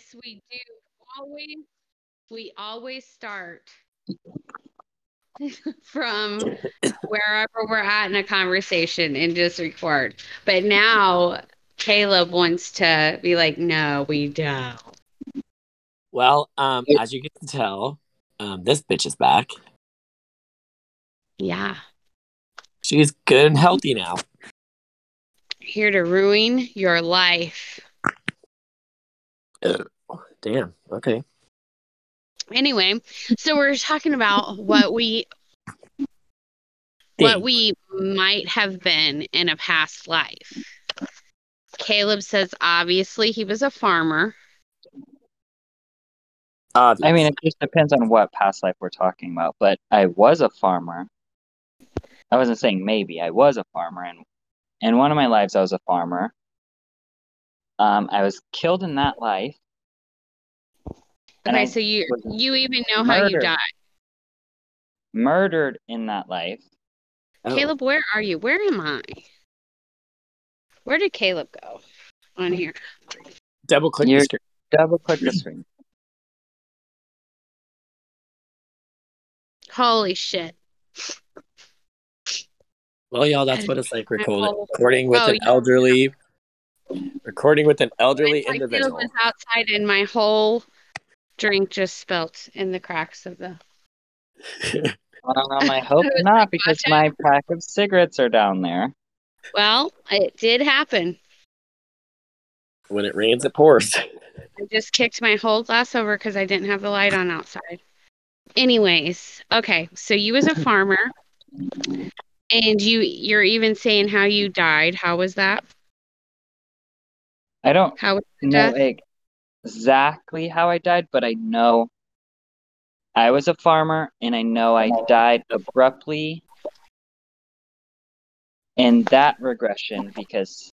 Yes, we do. Always, we always start from wherever we're at in a conversation and just record. But now Caleb wants to be like, no, we don't. Well, um, as you can tell, um, this bitch is back. Yeah. She's good and healthy now. Here to ruin your life. Uh, damn. Okay. Anyway, so we're talking about what we what we might have been in a past life. Caleb says obviously he was a farmer. Obvious. I mean, it just depends on what past life we're talking about. But I was a farmer. I wasn't saying maybe. I was a farmer, and in one of my lives, I was a farmer. Um, I was killed in that life. and Okay, I so you you even know how you died. murdered in that life. Oh. Caleb, where are you? Where am I? Where did Caleb go on here? double click You're- the screen. Double click the screen. Holy shit. Well, y'all, that's what it's like recording, Oh. recording with Oh, an yeah. elderly, recording with an elderly It's like Caleb individual. was outside and my whole drink just spilt in the cracks of the Um, I hope not, because my pack of cigarettes are down there. Well, it did happen. when it rains, it pours. I just kicked my whole glass over because I didn't have the light on outside. Anyways, okay, so you was a farmer, and you you're even saying how you died. How was that? I don't How know death? exactly how I died, but I know I was a farmer and I know I died abruptly in that regression because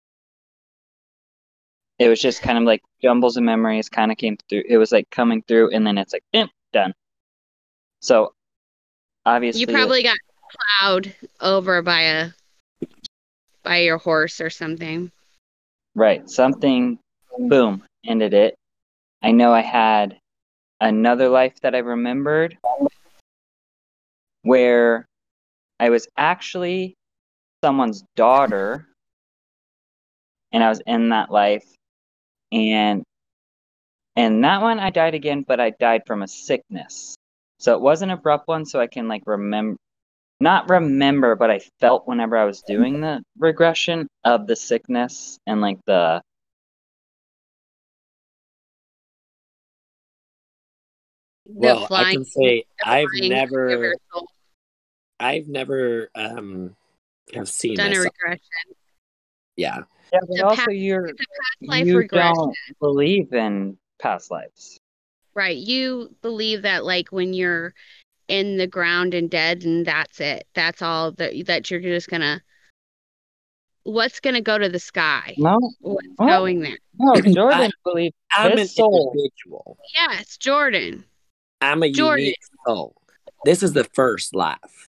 it was just kind of like jumbles of memories kind of came through. It was like coming through and then it's like, eh, done. So obviously, You probably got plowed over by a by your horse or something. Right. Something, boom, ended it. I know I had another life that I remembered where I was actually someone's daughter and I was in that life and and that one I died again but I died from a sickness. So it was an abrupt one so I can like remember not remember but I felt whenever I was doing the regression of the sickness and like the The Well, I can say I've never, reversal, I've never um have seen done a regression. Yeah, Yeah, but The also past- you're past life you regression. don't believe in past lives. Right. You believe that like when you're in the ground and dead and that's it. That's all that that you're just gonna what's gonna go to the sky? No, What's What? going there? no, Jordan believes I'm his an soul. individual. Yes, Jordan. I'm a Jordan. unique soul. This is the first life.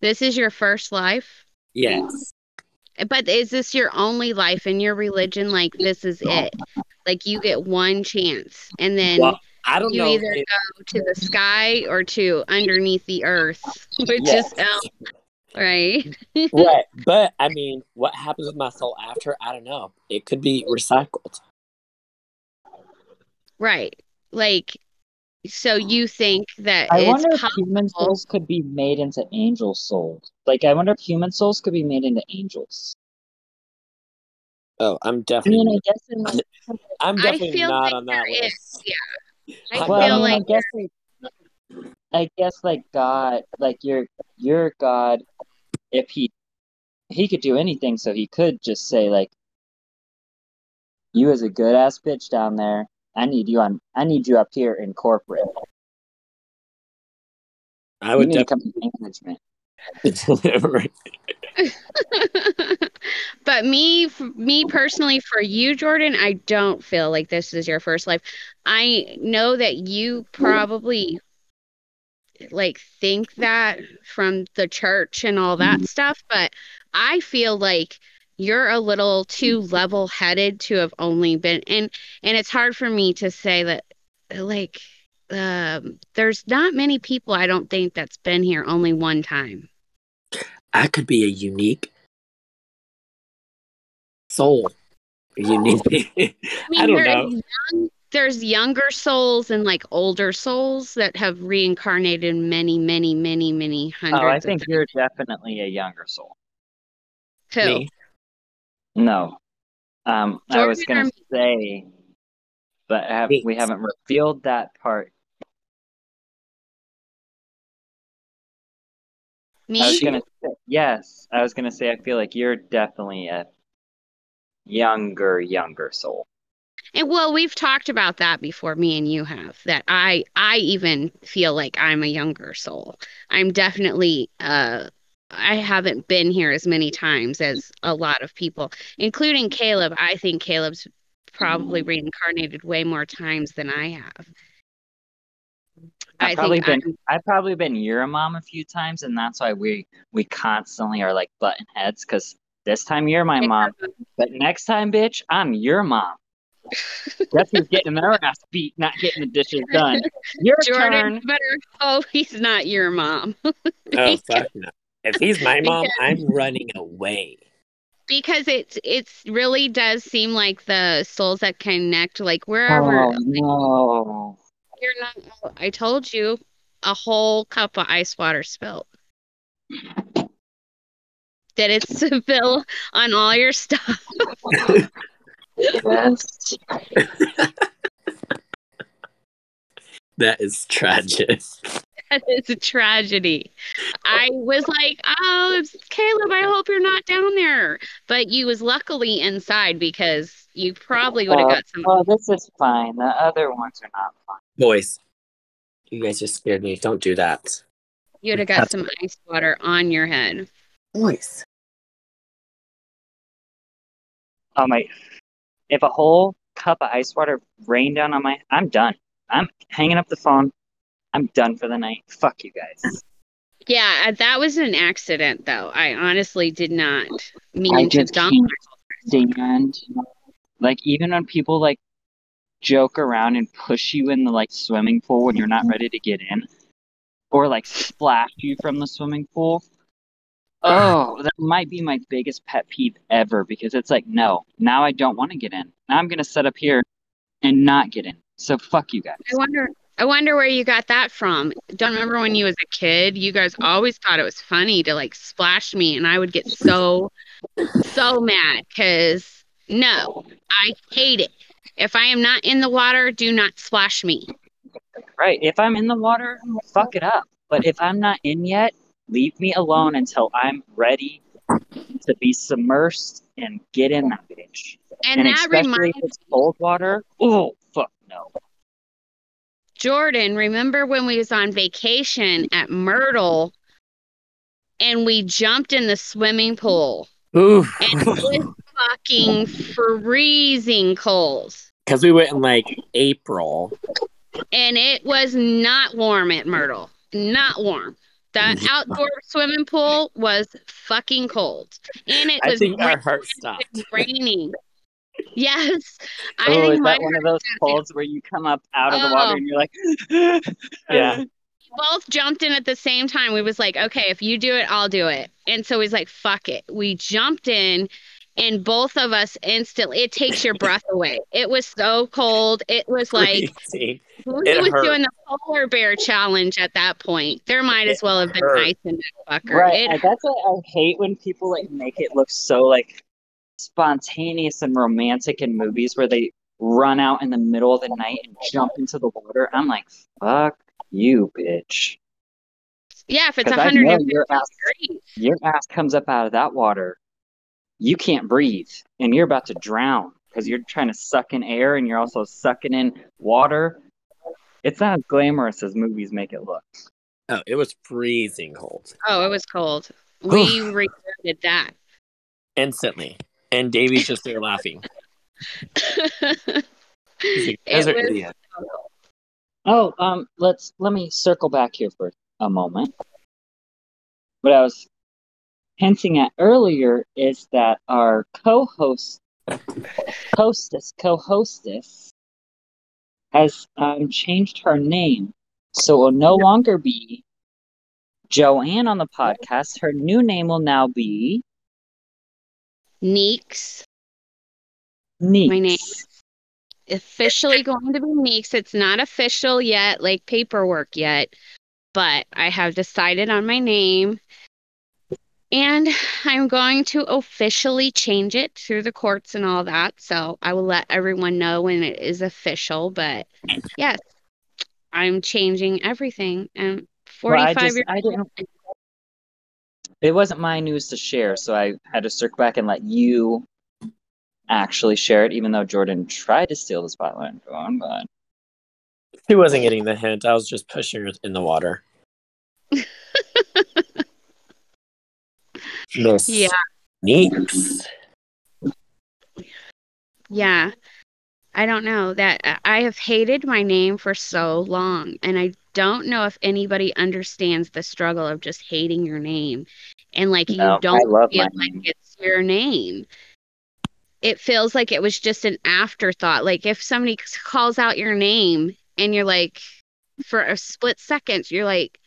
This is your first life. Yes. But is this your only life in your religion? Like this is it. Like you get one chance and then Well, I don't you know. You either if- go to the sky or to underneath the earth, which Yes. is hell. Right. right, but I mean, what happens with my soul after? I don't know. It could be recycled. Right. Like so you think that I it's wonder if possible human souls could be made into angel souls. Like, I wonder if human souls could be made into angels. Oh, I'm I mean, definitely, I guess in like, I'm I definitely feel not like on that there list. I well, feel I mean, like I guess like, I guess like God, like your your God, if he he could do anything, so he could just say like, "You as a good ass bitch down there, I need you on, I need you up here in corporate. I You would need to come definitely. to management." Right. but me f- me personally for you Jordan I don't feel like this is your first life. I know that you probably like think that from the church and all that stuff, but I feel like you're a little too level-headed to have only been and and it's hard for me to say that like um there's not many people I don't think that's been here only one time. I could be a unique soul. A unique. I mean, I don't there's know. Young, there's younger souls and like older souls that have reincarnated many, many, many, many hundreds. Oh, I think times. you're definitely a younger soul. Who? Me. No. Um, I was gonna or say, but have, we haven't revealed that part. I was Me? gonna say, yes, I was gonna say I feel like you're definitely a younger, younger soul. And well, we've talked about that before, me and you have, that I I even feel like I'm a younger soul. I'm definitely uh I haven't been here as many times as a lot of people, including Caleb. I think Caleb's probably reincarnated way more times than I have. I I've probably think been I've probably been your mom a few times, and that's why we we constantly are like button heads. Because this time you're my mom, but next time, bitch, I'm your mom. Guess who's getting their ass beat, not getting the dishes done? Your Jordan turn. you better hope he's not your mom. Oh fuck no! If he's my mom, I'm running away. because it's it's really does seem like the souls that connect like wherever Oh no! you're not I told you a whole cup of ice water spilled. Did it spill on all your stuff? Yes. That is tragic. That is a tragedy. I was like, "Oh, Caleb, I hope you're not down there." But you was luckily inside because you probably would have Uh, got some Oh, this is fine. The other ones are not fine. Boys, you guys just scared me. Don't do that. you'd have got some ice water on your head. Boys. Oh my! If a whole cup of ice water rained down on my, I'm done. I'm hanging up the phone. I'm done for the night. Fuck you guys. Yeah, uh, that was an accident though. I honestly did not mean I to just dump can't stand. Like even when people like joke around and push you in the like swimming pool when you're not ready to get in, or like splash you from the swimming pool. Oh, that might be my biggest pet peeve ever because it's like, no, now I don't want to get in. Now I'm gonna sit up here and not get in. So fuck you guys. I wonder I wonder where you got that from. Don't remember when you was a kid, you guys always thought it was funny to like splash me and I would get so so mad cuz no, I hate it. If I am not in the water, do not splash me. Right. If I'm in the water, fuck it up. But if I'm not in yet, leave me alone until I'm ready to be submersed and get in that bitch. And, And, that especially reminds if it's cold water. Oh, fuck no. Jordan, remember when we was on vacation at Myrtle and we jumped in the swimming pool Oof. and it was fucking freezing cold. Because we went in like April. And it was not warm at Myrtle. Not warm. That outdoor swimming pool was fucking cold. And it I was think our heart stopped. raining. Yes. I oh, think is my that one of those pools where you come up out of the Oh. water and you're like, Yeah. both jumped in at the same time. We was like, okay, if you do it, I'll do it. And so he's like, fuck it. We jumped in and both of us instantly it takes your breath away. It was so cold. It was like Freezing. who It was hurt. doing the polar bear challenge at that point. There might as well have been hurt. ice in that fucker. Right. It and that's what I hate when people like make it look so like spontaneous and romantic in movies where they run out in the middle of the night and jump into the water. I'm like, fuck you, bitch. yeah, if it's I know 150 your ass, degrees. your ass comes up out of that water, you can't breathe, and you're about to drown because you're trying to suck in air and you're also sucking in water. It's not as glamorous as movies make it look. Oh, it was freezing cold. Oh, it was cold. We regretted that. Instantly. And Davey's just there laughing. He's like, It was- Oh, um, let's let me circle back here for a moment. What I was hinting at earlier is that our co-host, hostess, co-hostess, has um, changed her name, so it will no longer be Joanne on the podcast. Her new name will now be Neeks. Neeks. My name officially going to be Neeks. It's not official yet, like paperwork yet, but I have decided on my name. And I'm going to officially change it through the courts and all that. So I will let everyone know when it is official. But yes, I'm changing everything. And Well, 45 I just, years I didn't. It wasn't my news to share, so I had to circle back and let you actually share it, even though Jordan tried to steal the spotlight. Go on, but He wasn't getting the hint. I was just pushing her in the water. Miss Yeah. Neeks. Yeah. I don't know that uh, I have hated my name for so long and I don't know if anybody understands the struggle of just hating your name and like No, you don't love feel like name. it's your name. It feels like it was just an afterthought. Like if somebody calls out your name and you're like for a split second you're like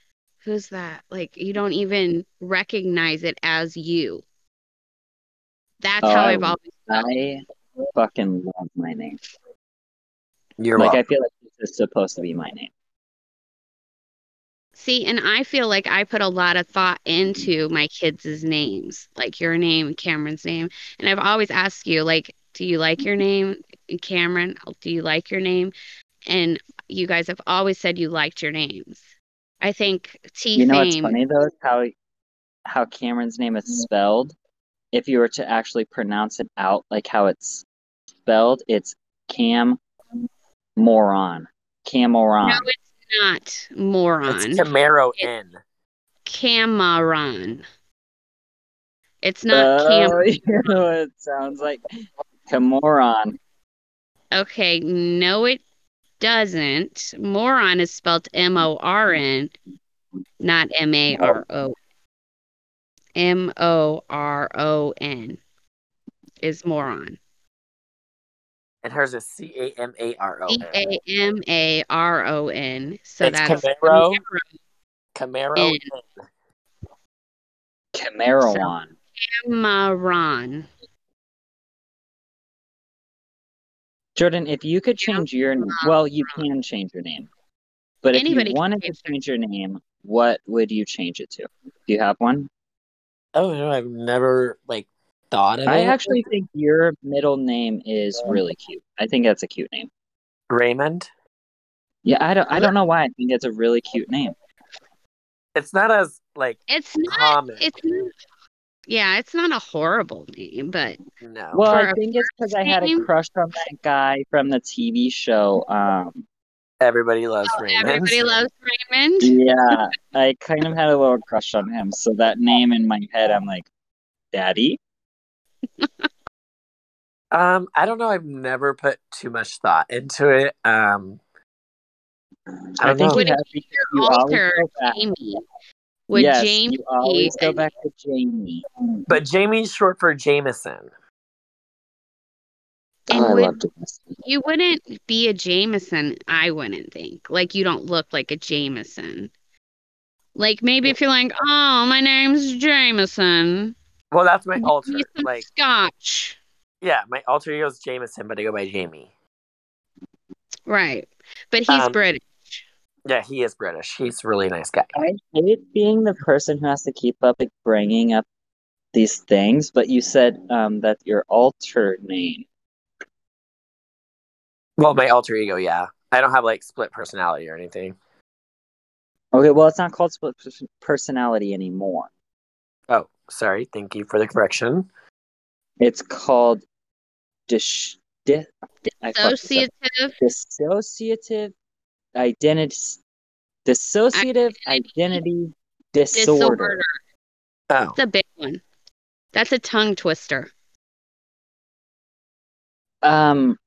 who's that? Like you don't even recognize it as you. That's how I- I've um, always felt. I fucking love my name. You're like I feel like this is supposed to be my name. See, and I feel like I put a lot of thought into my kids' names, like your name, Cameron's name. And I've always asked you, like, do you like your name, Cameron? Do you like your name? And you guys have always said you liked your names. I think T You know what's funny though? Is how how Cameron's name is spelled. If you were to actually pronounce it out like how it's spelled, it's Cam Moron. Cameron. No, it's not moron. It's Camaro It- N. Cameron. It's not Oh, Cam. you know it sounds like? Camoron. Okay, no, it doesn't. Moron is spelled M O R N, not M A R O. M O R O N is moron. And hers is C A M A R O C N. A M A R O N. So It's that's Camaro. Camaro N. N. Camaron. Jordan, if you could change your um, well, you can change your name. But if Anybody you can wanted to change their- change your name, what would you change it to? Do you have one? Oh no, I've never like thought of I it. actually think your middle name is really cute. I think that's a cute name. Raymond. Yeah, I don't I don't know why I think it's a really cute name. It's not as like It's not. common. It's not. Yeah, it's not a horrible name, but no. Well, I think it's because I had a crush on that guy from the TV show. Um, Everybody loves Raymond. Oh, everybody loves Raymond. yeah, I kind of had a little crush on him. So that name in my head, I'm like, Daddy. Um, I don't know. I've never put too much thought into it. Um, I I think know. you Would have it Your alter go back. Jamie. Would yes, Jamie you always go back to Jamie. But Jamie's short for Jameson. And oh, I would- You wouldn't be a Jameson, I wouldn't think. Like you don't look like a Jameson. Like maybe if you're like, oh, my name's Jameson. Well, that's my give alter. me some Like, scotch. yeah, my alter ego is Jameson, but I go by Jamie. Right. But he's Um, British. Yeah, he is British. He's a really nice guy. I hate being the person who has to keep up like bringing up these things, but you said um that your alter name. Well, my alter ego, yeah. I don't have like split personality or anything. Okay, well, it's not called split personality anymore. Oh, sorry. Thank you for the correction. It's called dis- di- I fucked this up. Associative. dissociative identity dissociative identity disorder. Disorder. Oh, It's a big one. That's a tongue twister. Um,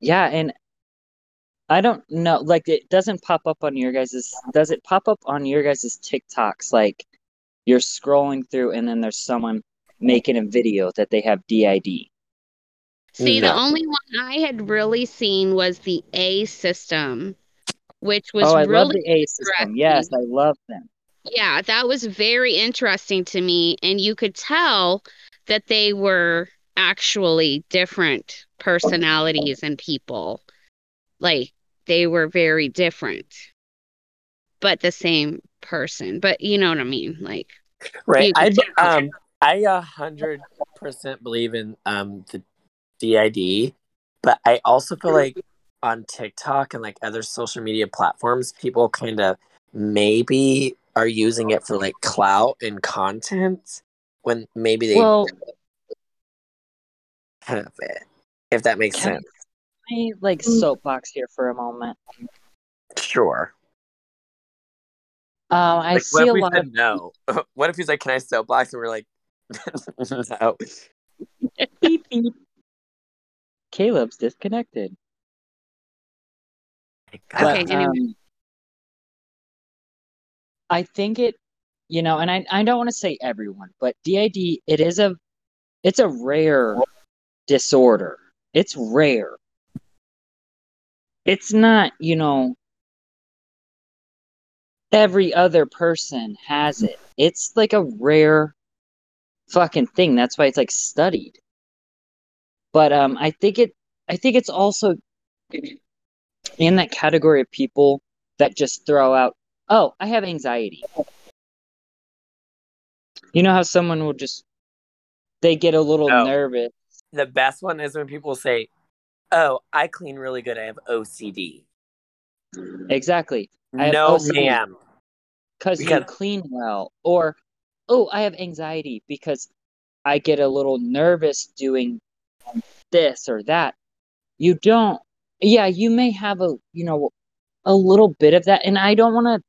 yeah, and I don't know, like it doesn't pop up on your guys's. Does it pop up on your guys's TikToks? Like you're scrolling through and then there's someone making a video that they have DID. See, the only one I had really seen was the A system, which was oh, I really love the A system. Yes, I love them. Yeah, that was very interesting to me. And you could tell that they were actually different personalities and people. Like they were very different, but the same person. But you know what I mean? Like, Right. You I um I a hundred percent believe in um the DID, but I also feel like on TikTok and like other social media platforms, people kind of maybe are using it for like clout and content when maybe they Well, have it. If that makes Can- sense. I like soapbox here for a moment. Sure. Um, I Like, what see if a we lot said of no? what if he's like, "Can I soapbox?" And we're like, "No." beep beep. Caleb's disconnected. Okay, But, anyway. um, I think it, you know, and I, I don't want to say everyone, but DID, it is a, it's a rare disorder. It's rare. It's not, you know, every other person has it. It's like a rare fucking thing. That's why it's like studied. But um, I think it, I think it's also in that category of people that just throw out, "Oh, I have anxiety." You know how someone will just they get a little Oh. nervous. the best one is when people say, "Oh, I clean really good. I have OCD." Exactly. I have no, ma'am. Cuz you clean well or oh, I have anxiety because I get a little nervous doing this or that. You don't yeah, you may have a, you know, a little bit of that and I don't want to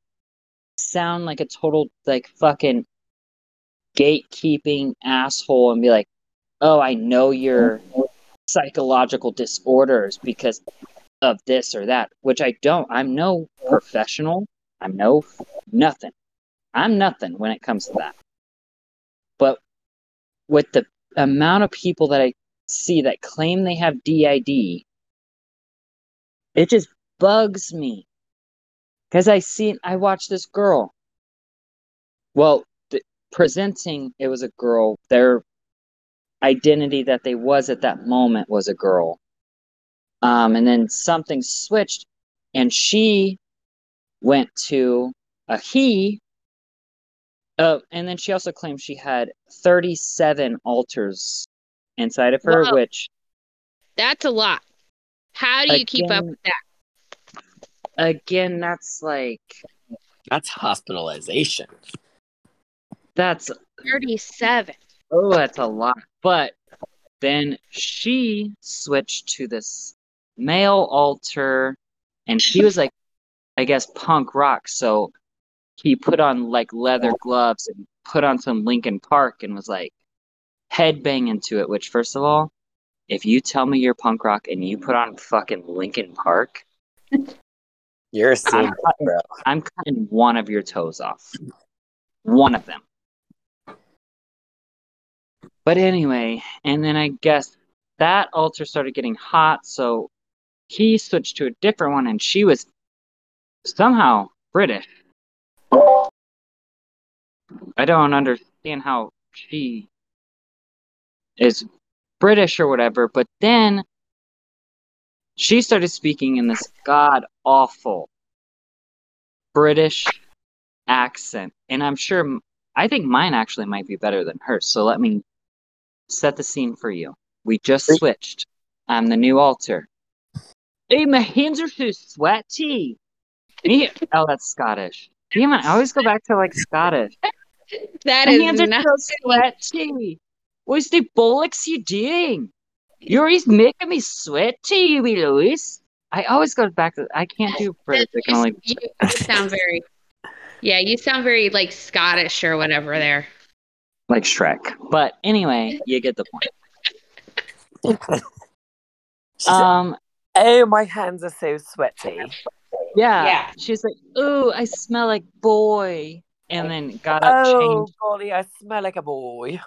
sound like a total like fucking gatekeeping asshole and be like, "Oh, I know your psychological disorders because of this or that," which I don't. I'm no professional. I'm no nothing. I'm nothing when it comes to that. But with the amount of people that I see that claim they have DID, it just bugs me. Because I see, I watched this girl. Well, the, presenting it was a girl. Their identity that they was at that moment was a girl. Um, and then something switched, and she went to a he. Uh, and then she also claimed she had 37 altars inside of her, Whoa. which That's a lot. How do you keep up with that? again, that's like That's hospitalization. that's 37. Oh, that's a lot. But then she switched to this male altar, and he was like, I guess, punk rock. So he put on like leather gloves and put on some Linkin Park and was like headbanging to it. Which, first of all, if you tell me you're punk rock and you put on fucking Linkin Park, You're a I'm cutting, bro. I'm cutting one of your toes off. One of them. But anyway, and then I guess that altar started getting hot, so he switched to a different one, and she was somehow British. I don't understand how she is British or whatever, but then she started speaking in this god awful British accent. And I'm sure, I think mine actually might be better than hers. So let me set the scene for you. We just switched. I'm the new altar. Hey, my hands are so sweaty. Me, oh, that's Scottish. Damn it, I always go back to like Scottish. That My is hands are not so sweaty. What's the bollocks you doing? You're always making me sweaty, you wee Louis. I always go back to. I can't do British. I can only. you, you sound very Yeah, you sound very like Scottish or whatever there. like Shrek. But anyway, you get the point. She Um, oh, my hands are so sweaty. yeah. Yeah. She's like, "Ooh, I smell like boy." and then got up, Oh, changed. Goldie, I smell like a boy.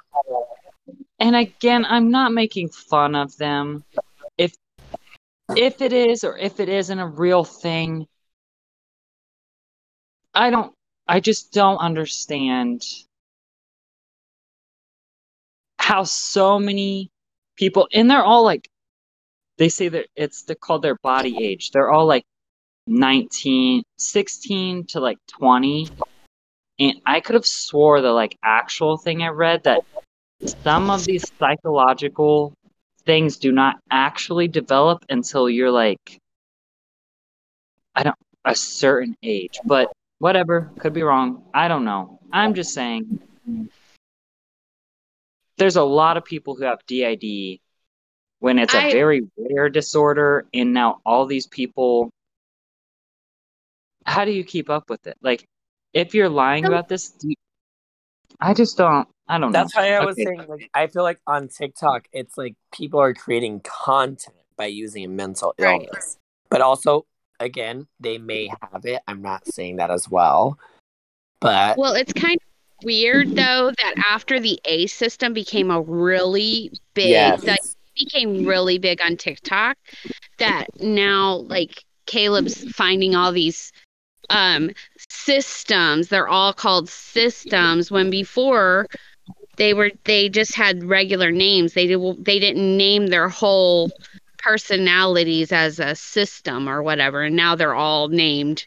And again, I'm not making fun of them. If if it is or if it isn't a real thing, I don't I just don't understand how so many people and they're all like they say that it's they're called their body age. They're all like 19, 16 to like 20. And I could have swore the like actual thing I read that some of these psychological things do not actually develop until you're like I don't a certain age. But whatever, could be wrong. I don't know. I'm just saying there's a lot of people who have DID when it's a very rare disorder and now all these people how do you keep up with it? Like if you're lying about this, I just don't I don't know. That's why I was Okay. saying, like, I feel like on TikTok, it's like people are creating content by using a mental Right. illness. But also, again, they may have it. I'm not saying that as well. But Well, it's kind of weird though that after the A system became a really big yes. that became really big on TikTok that now like Caleb's finding all these um systems they're all called systems when before they were they just had regular names they did, they didn't name their whole personalities as a system or whatever and now they're all named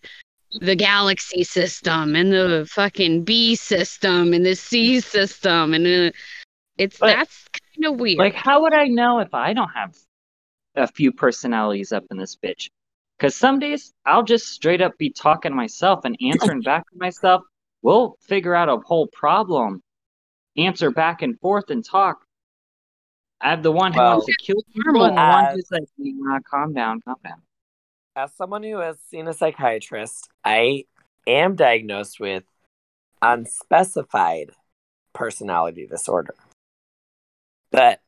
the galaxy system and the fucking B system and the C system and uh, it's But- that's kind of weird. Like, how would I know if I don't have a few personalities up in this bitch? Because some days I'll just straight up be talking to myself and answering back to myself. We'll figure out a whole problem, answer back and forth and talk. I have the one who Well, wants to kill people and the as- one who's like, nah, calm down, calm down. as someone who has seen a psychiatrist, I am diagnosed with unspecified personality disorder. But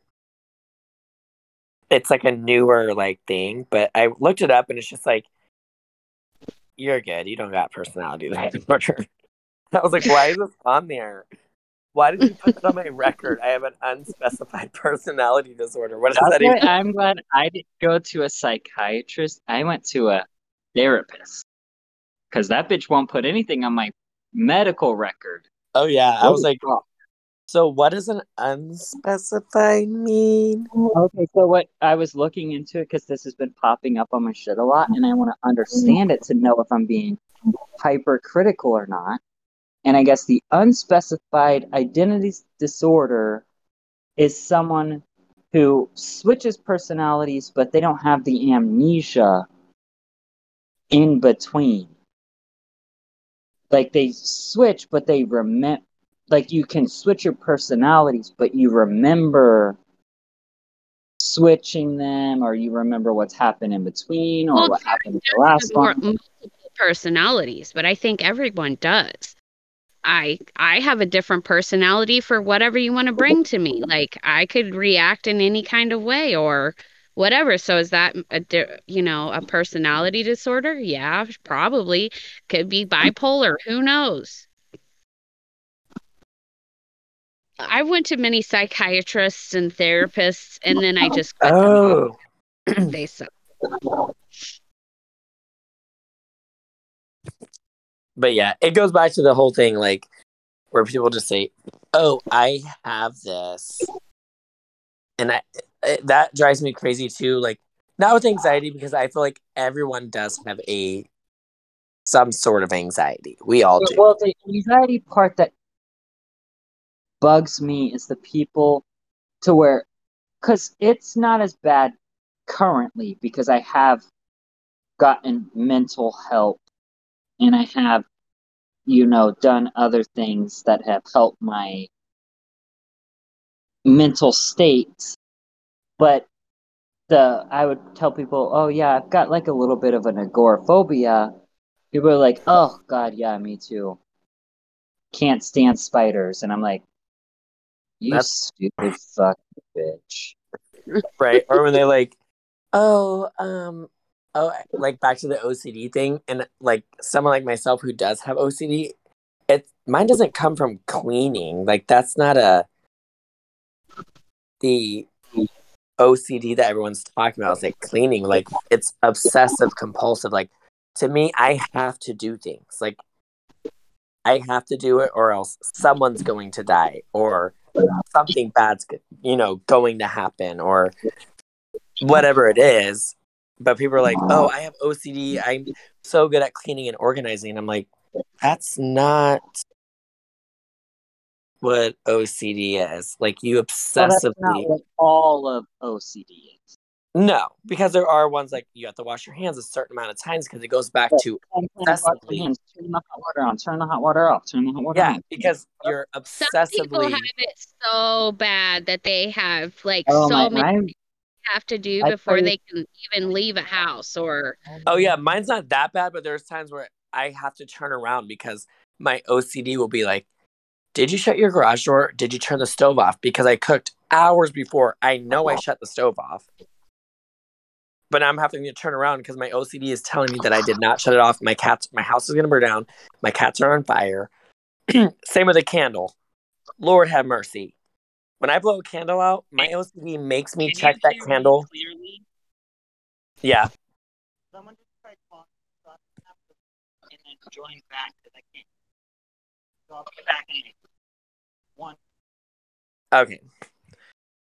it's like a newer like thing, but I looked it up and it's just like you're good. You don't got personality disorder. I was like, why is this on there? Why did you put that on my record? I have an unspecified personality disorder. What does that even I'm glad I didn't go to a psychiatrist. I went to a therapist. Because that bitch won't put anything on my medical record. Oh yeah. I was like, fuck. so what does an unspecified mean? Okay, so what I was looking into it because this has been popping up on my shit a lot, and I want to understand it to know if I'm being hypercritical or not. And I guess the unspecified identity disorder is someone who switches personalities, but they don't have the amnesia in between. Like they switch, but they remember. Like you can switch your personalities, but you remember switching them or you remember what's happened in between or Well, what happened the last one. multiple personalities, but I think everyone does. I I have a different personality for whatever you want to bring to me. Like I could react in any kind of way or whatever. So is that a you know a personality disorder? Yeah, probably. Could be bipolar. Who knows? I went to many psychiatrists and therapists, and then I just. Oh. They suck. But yeah, it goes back to the whole thing like where people just say, "Oh, I have this." And I it, that drives me crazy too like not with anxiety because I feel like everyone does have a some sort of anxiety. We all do. Well, the anxiety part that bugs me is the people to where, because it's not as bad currently because I have gotten mental help and I have, you know, done other things that have helped my mental state. But the I would tell people, oh yeah, I've got like a little bit of an agoraphobia. People are like, oh god, yeah, me too. Can't stand spiders, and I'm like, you That's- stupid fucking bitch. right? Or when they like, oh, um, oh, like back to the OCD thing, and like someone like myself who does have OCD, it mine doesn't come from cleaning. Like that's not a the OCD that everyone's talking about is like cleaning. Like it's obsessive compulsive. Like to me, I have to do things. Like I have to do it or else someone's going to die or something bad's you know going to happen or whatever it is. But people are like, "Oh, I have OCD. I'm so good at cleaning and organizing." I'm like, "That's not what OCD is. Like you Well, that's not obsessively what all of OCD is. No, because there are ones like you have to wash your hands a certain amount of times because it goes back to Turn the hot Obsessively. hands, turn the hot water on, turn the hot water off, turn the hot water yeah, on. because you're Some people obsessively have it so bad that they have like Oh so my, many my things they have to do I before they can even leave a house or Oh yeah, mine's not that bad, but there's times where I have to turn around because my OCD will be like, "Did you shut your garage door? Did you turn the stove off?" Because I cooked hours before. I know I uh-huh. shut the stove off, but I'm having to turn around because my OCD is telling me that I did not shut it off. My cats, my house is gonna burn down. My cats are on fire. Same with a candle. Lord have mercy. When I blow a candle out, my OCD makes me Can check you that candle. Clearly, Yeah. someone just tried calling so I have to- and then join back because I can't. So I'll be back in one. Okay.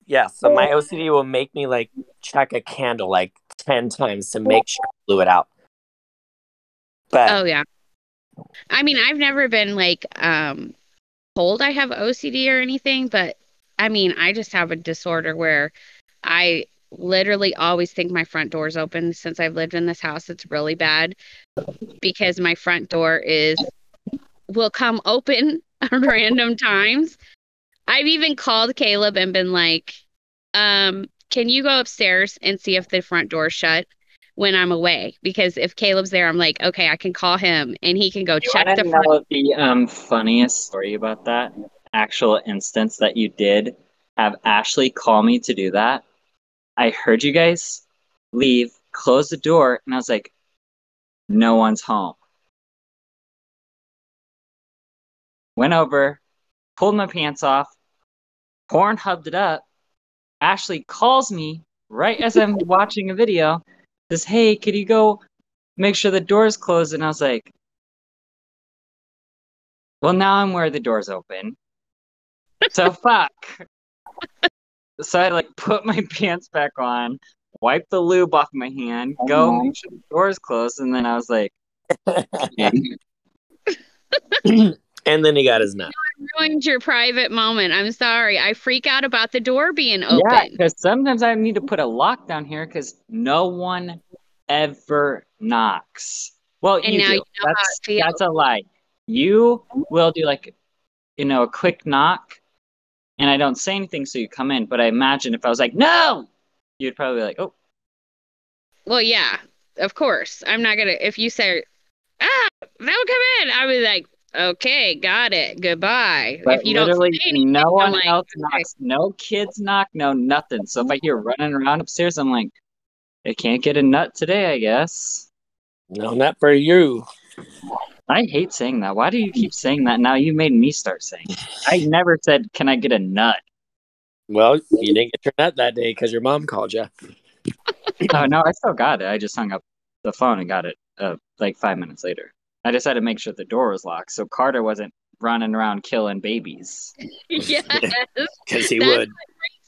Yeah, so my OCD will make me like check a candle like 10 times to make sure I blew it out. But oh yeah. I mean, I've never been like um told I have OCD or anything, but I mean, I just have a disorder where I literally always think my front door's open since I've lived in this house. It's really bad because my front door is will come open at random times. I've even called Caleb and been like, um, can you go upstairs and see if the front door's shut when I'm away? Because if Caleb's there, I'm like, okay, I can call him and he can go You check the front. know the um, funniest story about that actual instance that you did have Ashley call me to do that? I heard you guys leave, close the door, and I was like, no one's home. Went over, pulled my pants off, porn hubbed it up. Ashley calls me right as I'm watching a video, says, Hey, could you go make sure the door's closed? And I was like, Well, now I'm where the door's open. So fuck. so I like put my pants back on, wipe the lube off my hand, oh go make sure the door's closed, and then I was like, and then he got his nut. ruined your private moment. I'm sorry. I freak out about the door being open. Yeah, open. because sometimes I need to put a lock down here because no one ever knocks. Well, And you now do. you know how that's it feels. that's a lie. You will do like, you know, a quick knock, and I don't say anything, so you come in. But I imagine if I was like, no, you'd probably be like, oh, Well, yeah, of course. I'm not gonna. If you say, "Ah, they'll come in," I was like, "Okay, got it. Goodbye." but if you don't literally say anything, no one like, else okay. knocks. No kids knock. No nothing. So if I hear running around upstairs, I'm like, I can't get a nut today, I guess. No, not for you. I hate saying that. Why do you keep saying that? Now you made me start saying. It. I never said, "Can I get a nut?" Well, you didn't get your nut that day because your mom called you. Oh no, I still got it. I just hung up the phone and got it uh, like five minutes later. I just had to make sure the door was locked so Carter wasn't running around killing babies. yes, Because he That's would.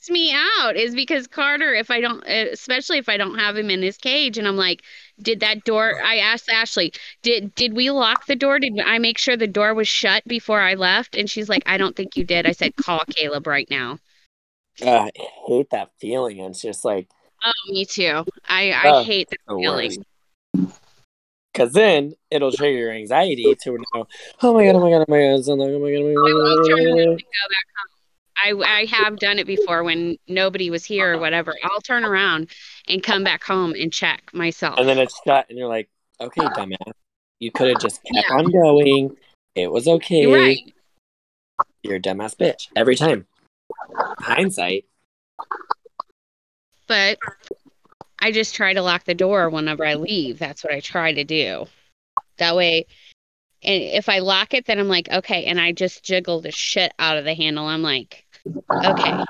Freaks me out is because Carter, if I don't, uh, especially if I don't have him in his cage, and I'm like, did that door? I asked Ashley, did did we lock the door? Did I make sure the door was shut before I left? And she's like, I don't think you did. I said, call Caleb right now. Uh, I hate that feeling. It's just like, Oh, me too. I I Oh, hate the feeling. worst. Because then it'll trigger your anxiety to know, oh my god, oh my god, oh my god, oh my god, oh my god, oh my god. and go back home. I, I have done it before when nobody was here or whatever. I'll turn around and come back home and check myself. And then it's shut, and you're like, okay, dumbass. You could have just kept on going. It was okay. You're right. You're a dumbass bitch. Every time. Hindsight. But I just try to lock the door whenever I leave. That's what I try to do. That way, and if I lock it, then I'm like, okay, and I just jiggle the shit out of the handle. I'm like, okay.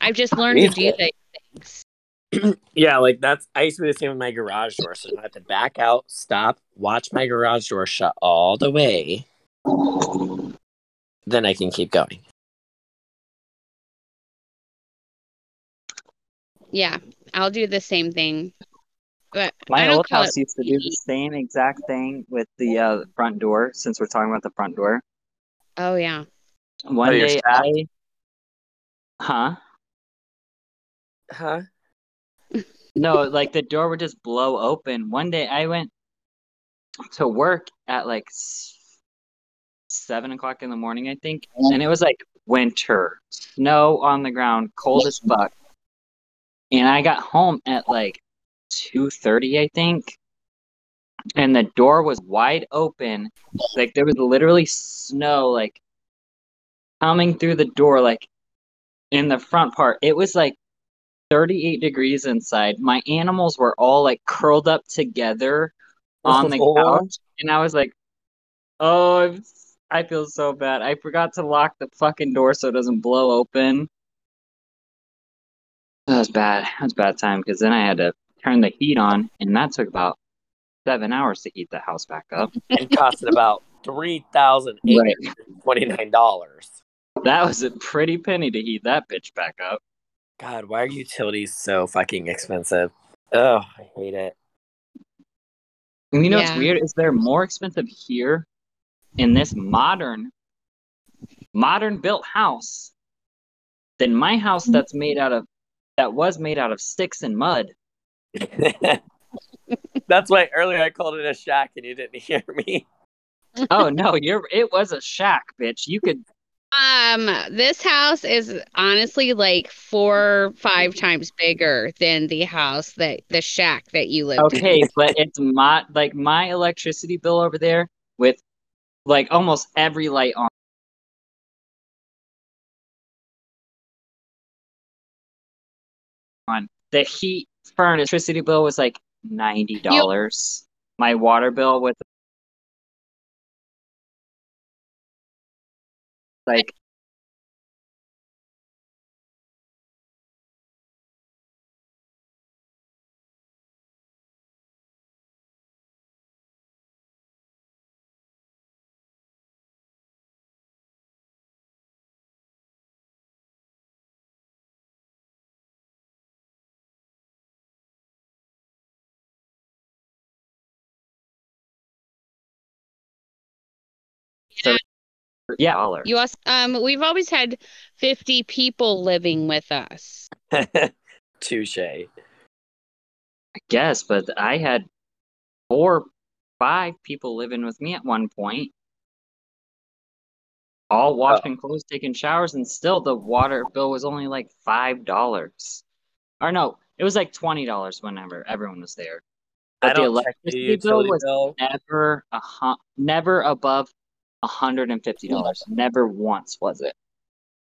I've just learned to do Easy. things. Yeah, like that's I used to be the same with my garage door. So I have to back out, stop, watch my garage door shut all the way. Then I can keep going. Yeah, I'll do the same thing. But My old house used to do the same exact thing with the uh, front door. Since we're talking about the front door, Oh yeah. one Oh, day? I, huh? Huh? No, like the door would just blow open. One day I went to work at like seven o'clock in the morning, I think, and it was like winter, snow on the ground, cold as fuck. And I got home at like two thirty, I think, and the door was wide open. Like there was literally snow like coming through the door, like in the front part. It was like 38 degrees inside. My animals were all like curled up together on the couch, and I was like, "Oh, I'm, s- I feel so bad. I forgot to lock the fucking door so it doesn't blow open." That was bad. That was a bad time because then I had to turn the heat on, and that took about seven hours to heat the house back up. And costed about three thousand eight hundred twenty nine dollars. That was a pretty penny to heat that bitch back up. God, why are utilities so fucking expensive? Oh, I hate it. And you know what's weird is they're more expensive here in this modern modern built house than my house that's mm-hmm. made out of that was made out of sticks and mud. That's why earlier I called it a shack and you didn't hear me. Oh no, you're it was a shack, bitch. You could Um, this house is honestly like four, five times bigger than the house that the shack that you lived in. okay, but it's my like my electricity bill over there with like almost every light on. On the heat for an electricity bill was like ninety dollars. My water bill with like yeah, dollar. You also, um, we've always had 50 people living with us. Touche. I guess, but I had four, five people living with me at one point, all washing clothes, taking showers, and still the water bill was only like five dollars. Or no, it was like twenty dollars whenever everyone was there. But the don't check the electricity bill was bill. never a hu- never above a hundred and fifty dollars. Never once was it.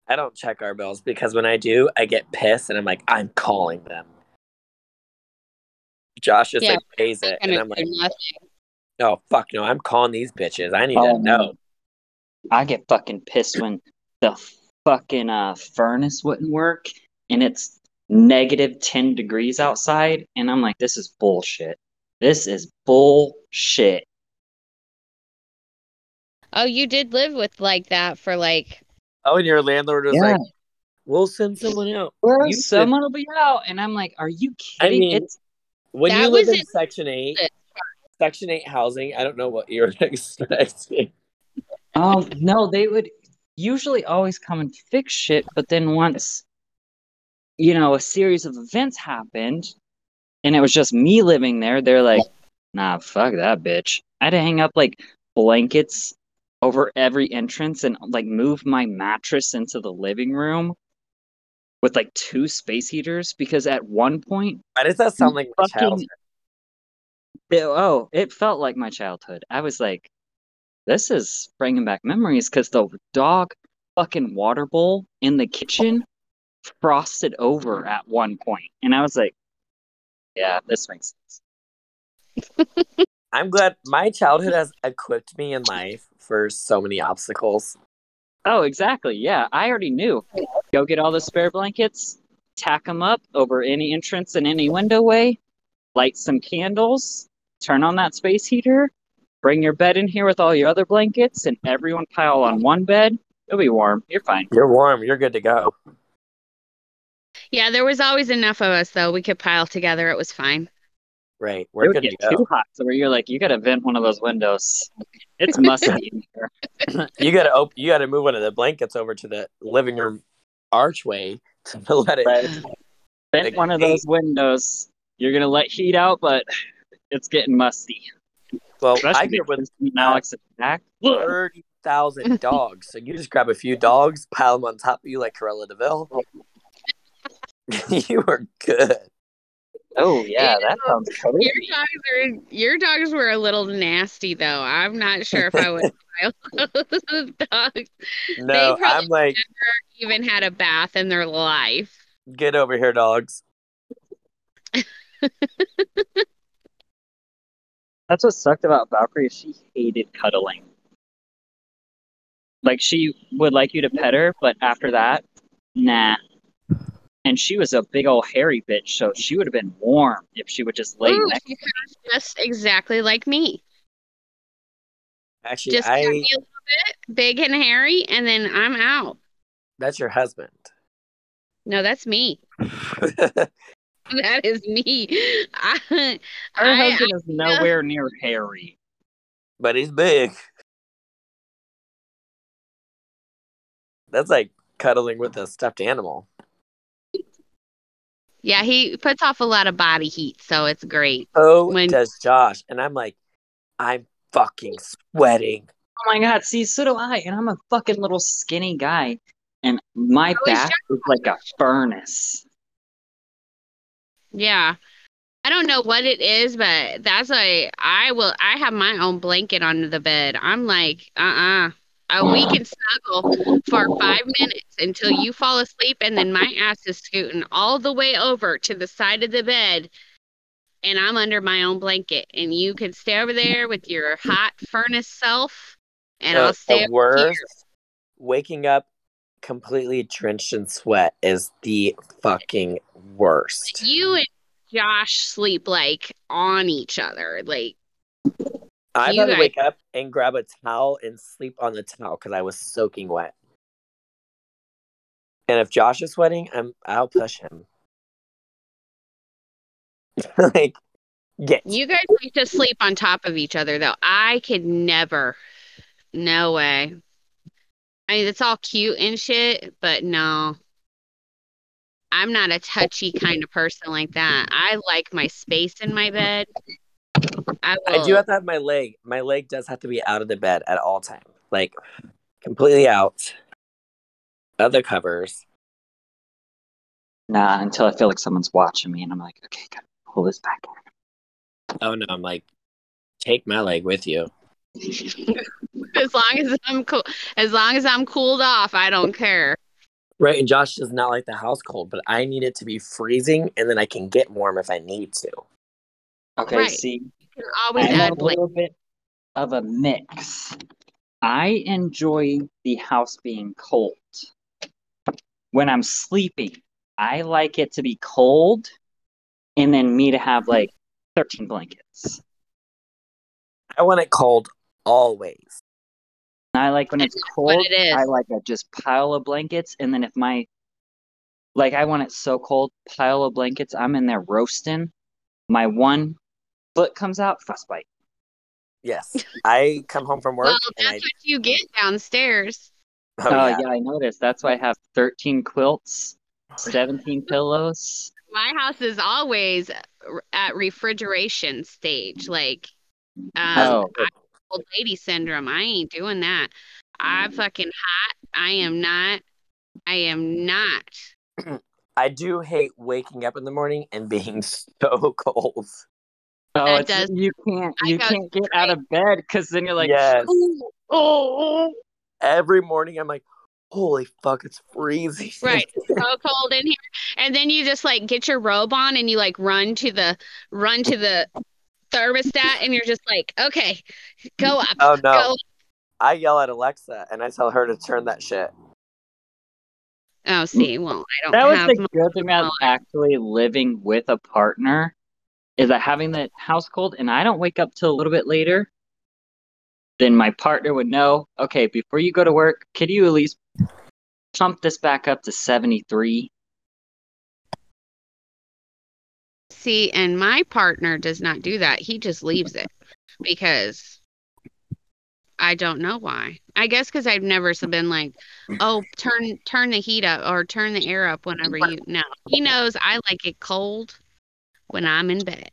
I don't check our bills because when I do, I get pissed and I'm like, I'm calling them. Josh just Yeah, like pays it, and I'm like, nothing. oh fuck no, I'm calling these bitches. I need Oh, to know. I get fucking pissed when the fucking uh, furnace wouldn't work and it's negative 10 degrees outside. And I'm like, this is bullshit. This is bullshit. Oh, you did live with like that for like, Oh, and your landlord was Yeah. like, we'll send someone out. Well, You could- someone will be out. And I'm like, are you kidding?" I kidding? mean, it's When That you live in in- Section 8, Section 8 housing, I don't know what you're expecting. um no, they would usually always come and fix shit, but then once you know, a series of events happened and it was just me living there, they're like, nah, fuck that bitch. I had to hang up like blankets over every entrance and like move my mattress into the living room with like two space heaters because at one point Why does that sound like my Fucking- childhood? it, oh, it felt like my childhood. I was like, this is bringing back memories because the dog fucking water bowl in the kitchen frosted over at one point, and I was like, yeah, this makes sense. I'm glad my childhood has equipped me in life for so many obstacles. Oh, exactly. Yeah, I already knew. Go get all the spare blankets, tack them up over any entrance and any window way, light some candles, turn on that space heater, bring your bed in here with all your other blankets, and everyone pile on one bed. It'll be warm. You're fine. You're warm. You're good to go. Yeah, there was always enough of us though. We could pile together. It was fine. Right. It We're would good get to too hot, so where you're like, you gotta vent one of those windows. It's musty in here. You gotta op- you gotta move one of the blankets over to the living room archway to let it Right. Vent Like, one of those windows. You're gonna let heat out, but it's getting musty. well Especially I with with Alex back. thirty thousand dogs. So you just grab a few dogs, pile them on top of you like Cruella de Vil. you are good. Oh yeah, that sounds Your dogs are your dogs were a little nasty though. I'm not sure if I would pile those dogs. No, probably- I'm like, Even had a bath in their life. get over here, dogs. That's what sucked about Valkyrie. is She hated cuddling. Like she would like you to pet her, but after that, nah. And she was a big old hairy bitch, so she would have been warm if she would just lay Ooh, next. she sounds just exactly like me. Actually, Just cut I me a little bit, big and hairy, and then I'm out. that's your husband. No, that's me. That is me. I, Her I, husband is uh, nowhere near hairy. but he's big. That's like cuddling with a stuffed animal. Yeah, he puts off a lot of body heat, so it's great. Oh, When- does Josh. And I'm like, I'm fucking sweating. Oh my god, see, so do I, and I'm a fucking little skinny guy, and my Oh, back is like a furnace. Yeah. I don't know what it is, but that's a I will I have my own blanket under the bed. I'm like, uh-uh. Uh, we can snuggle for five minutes until you fall asleep, and then my ass is scooting all the way over to the side of the bed, and I'm under my own blanket, and you can stay over there with your hot furnace self, and Uh, I'll stay the over here. worst. Waking up completely drenched in sweat is the fucking worst. You and Josh sleep like on each other, like. You had to guys- wake up and grab a towel and sleep on the towel because I was soaking wet. And if Josh is sweating, I'm I'll push him. like, get You guys like to sleep on top of each other, though. I could never. No way. I mean, it's all cute and shit, but no. I'm not a touchy kind of person like that. I like my space in my bed. I, I do have to have my leg. My leg does have to be out of the bed at all time, like completely out of the covers. Nah, until I feel like someone's watching me, and I'm like, okay, gotta pull this back in. Oh no, I'm like, take my leg with you. as long as I'm cool, as long as I'm cooled off, I don't care. Right, and Josh does not like the house cold, but I need it to be freezing, and then I can get warm if I need to. Okay, Right. see, You can always I'm a add like little bit of a mix. I enjoy the house being cold. When I'm sleeping, I like it to be cold and then me to have like 13 blankets. I want it cold always. I like when it's That's cold, it is. I like a just pile of blankets and then if my like I want it so cold, pile of blankets, I'm in there roasting. My one foot comes out, frostbite. Yes, I come home from work well, and that's I. what you get downstairs. Oh, Oh, yeah. yeah, I noticed. That's why I have 13 quilts, 17 pillows. My house is always at refrigeration stage, like um, Oh, old lady syndrome. I ain't doing that. I'm fucking hot. I am not. I am not. I do hate waking up in the morning and being so cold. Oh, that it's, does- you can't you can't get out of bed because then you're like, yes, oh, oh. every morning I'm like, holy fuck, it's freezing. Right. So cold in here. And then you just like get your robe on and you like run to the run to the thermostat and you're just like, okay, go up. Oh no. Go. I yell at Alexa and I tell her to turn that shit. Oh, see, well, I don't That was the my- good thing about actually living with a partner is that having the house cold and I don't wake up till a little bit later, then my partner would know, okay, before you go to work, could you at least pump this back up to 73? See, and my partner does not do that. He just leaves it because I don't know why. I guess because I've never been like, oh, turn turn the heat up or turn the air up whenever you. No, he knows I like it cold when I'm in bed.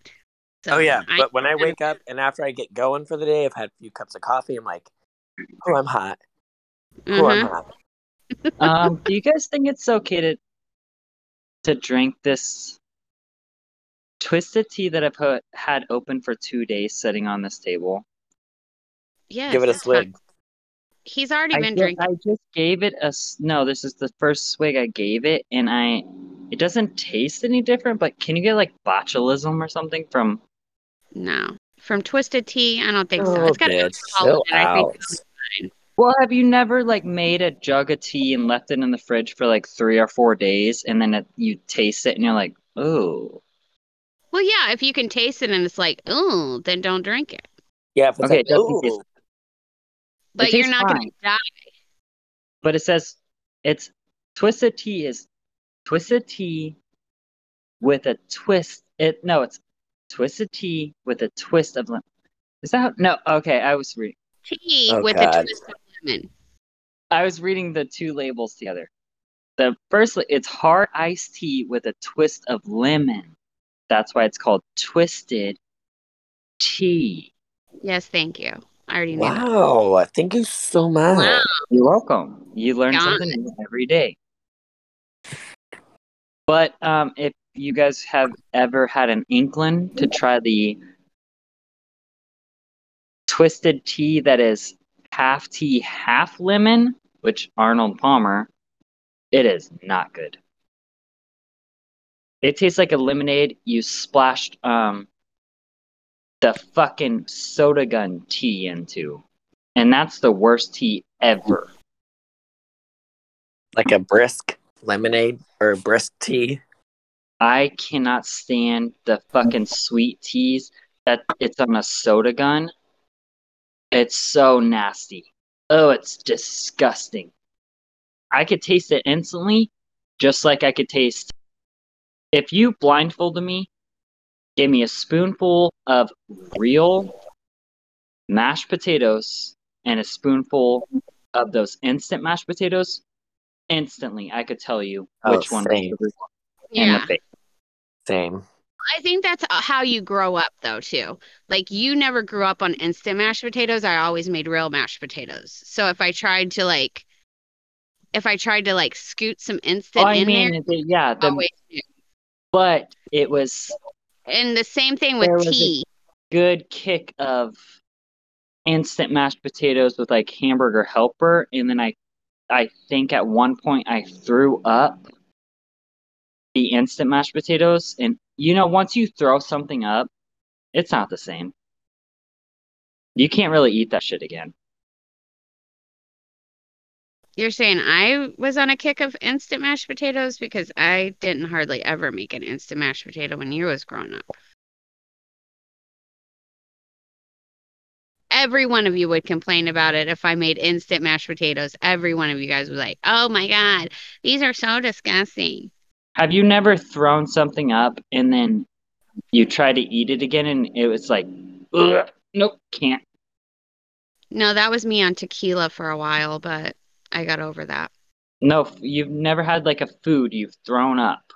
So oh yeah. I- But when I wake up and after I get going for the day, I've had a few cups of coffee, I'm like, Oh, I'm hot. Oh, I'm hot. Um, do you guys think it's okay to to drink this twisted tea that I put had open for two days sitting on this table? Yeah, Give it a that's fine. swig. He's already I, been ju- drinking. I just gave it a no. This is the first swig I gave it, and I it doesn't taste any different. But can you get like botulism or something from? No, from Twisted Tea, I don't think so. Oh, It's got bitch, alcohol chill in. I think out. Well, have you never like made a jug of tea and left it in the fridge for like three or four days, and then it, you taste it and you're like, oh, Well, yeah, if you can taste it and it's like, oh, then don't drink it. Yeah, if it's Okay, like, it doesn't taste- ooh. But you're tastes not going to die. but it says it's twisted tea is twisted tea with a twist. It no, it's twisted tea with a twist of lemon. Is that how, no? Okay, I was reading. Tea Oh, with God. a twist of lemon. I was reading the two labels together. The first, it's hard iced tea with a twist of lemon. That's why it's called twisted tea. Yes, thank you. I already knew that. Wow, thank you so much. Wow. You're welcome. You learn Got something new every day. But um, if you guys have ever had an inkling to try the twisted tea that is half tea, half lemon, which Arnold Palmer, it is not good. It tastes like a lemonade you splashed um the fucking soda gun tea into. And that's the worst tea ever. Like a brisk lemonade or brisk tea. I cannot stand the fucking sweet teas that it's on a soda gun. It's so nasty. Oh, it's disgusting. I could taste it instantly, just like I could taste. If you blindfolded me, gave me a spoonful of real mashed potatoes and a spoonful of those instant mashed potatoes, instantly I could tell you Oh, which one was same. one Yeah. the face. Same. I think that's uh, how you grow up, though, too. Like, you never grew up on instant mashed potatoes. I always made real mashed potatoes. So if I tried to, like, if I tried to, like, scoot some instant Oh, I in mean, there, the- yeah, the, always knew. but it was And the same thing with There was a- tea. good kick of instant mashed potatoes with like hamburger helper and then I I think at one point I threw up the instant mashed potatoes and you know once you throw something up it's not the same. You can't really eat that shit again. You're saying I was on a kick of instant mashed potatoes because I didn't hardly ever make an instant mashed potato when you was growing up. Every one of you would complain about it if I made instant mashed potatoes. Every one of you guys was like, "Oh my god, these are so disgusting." Have you never thrown something up and then you try to eat it again and it was like nope, can't. No, that was me on tequila for a while, but I got over that. No, you've never had like a food you've thrown up.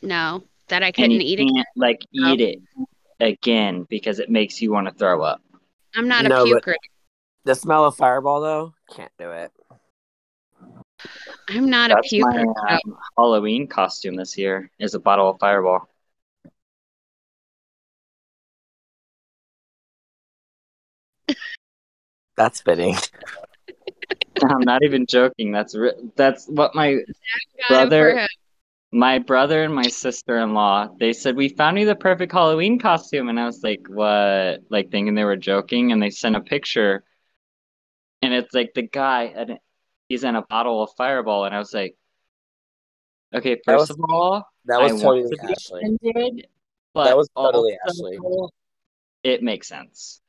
No, that I couldn't eat it. can't like eat it again because it makes you want to throw up. I'm not a No, but- puker. The smell of fireball though, can't do it. I'm not That's a puker. my um, Halloween costume this year is a bottle of Fireball. That's fitting. I'm not even joking. That's re- that's what my Got brother- him. My brother and my sister-in-law they said we found you the perfect halloween costume and i was like what like thinking they were joking and they sent a picture and it's like the guy and he's in a bottle of fireball and i was like okay first was- of all That was want totally to Ashley. offended, but That was totally also, Ashley. it makes sense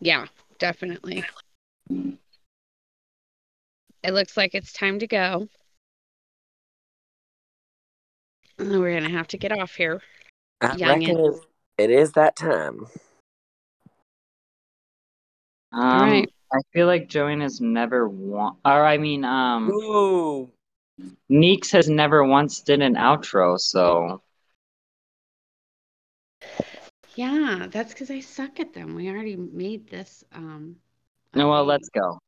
Yeah, definitely. It looks like it's time to go. We're gonna have to get off here. I Youngin. reckon it is that time. um right. i feel like joanne has never won or i mean um Ooh. Neeks has never once did an outro, so Yeah, that's because I suck at them. We already made this. Um. no. Well, let's go.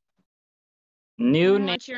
New name.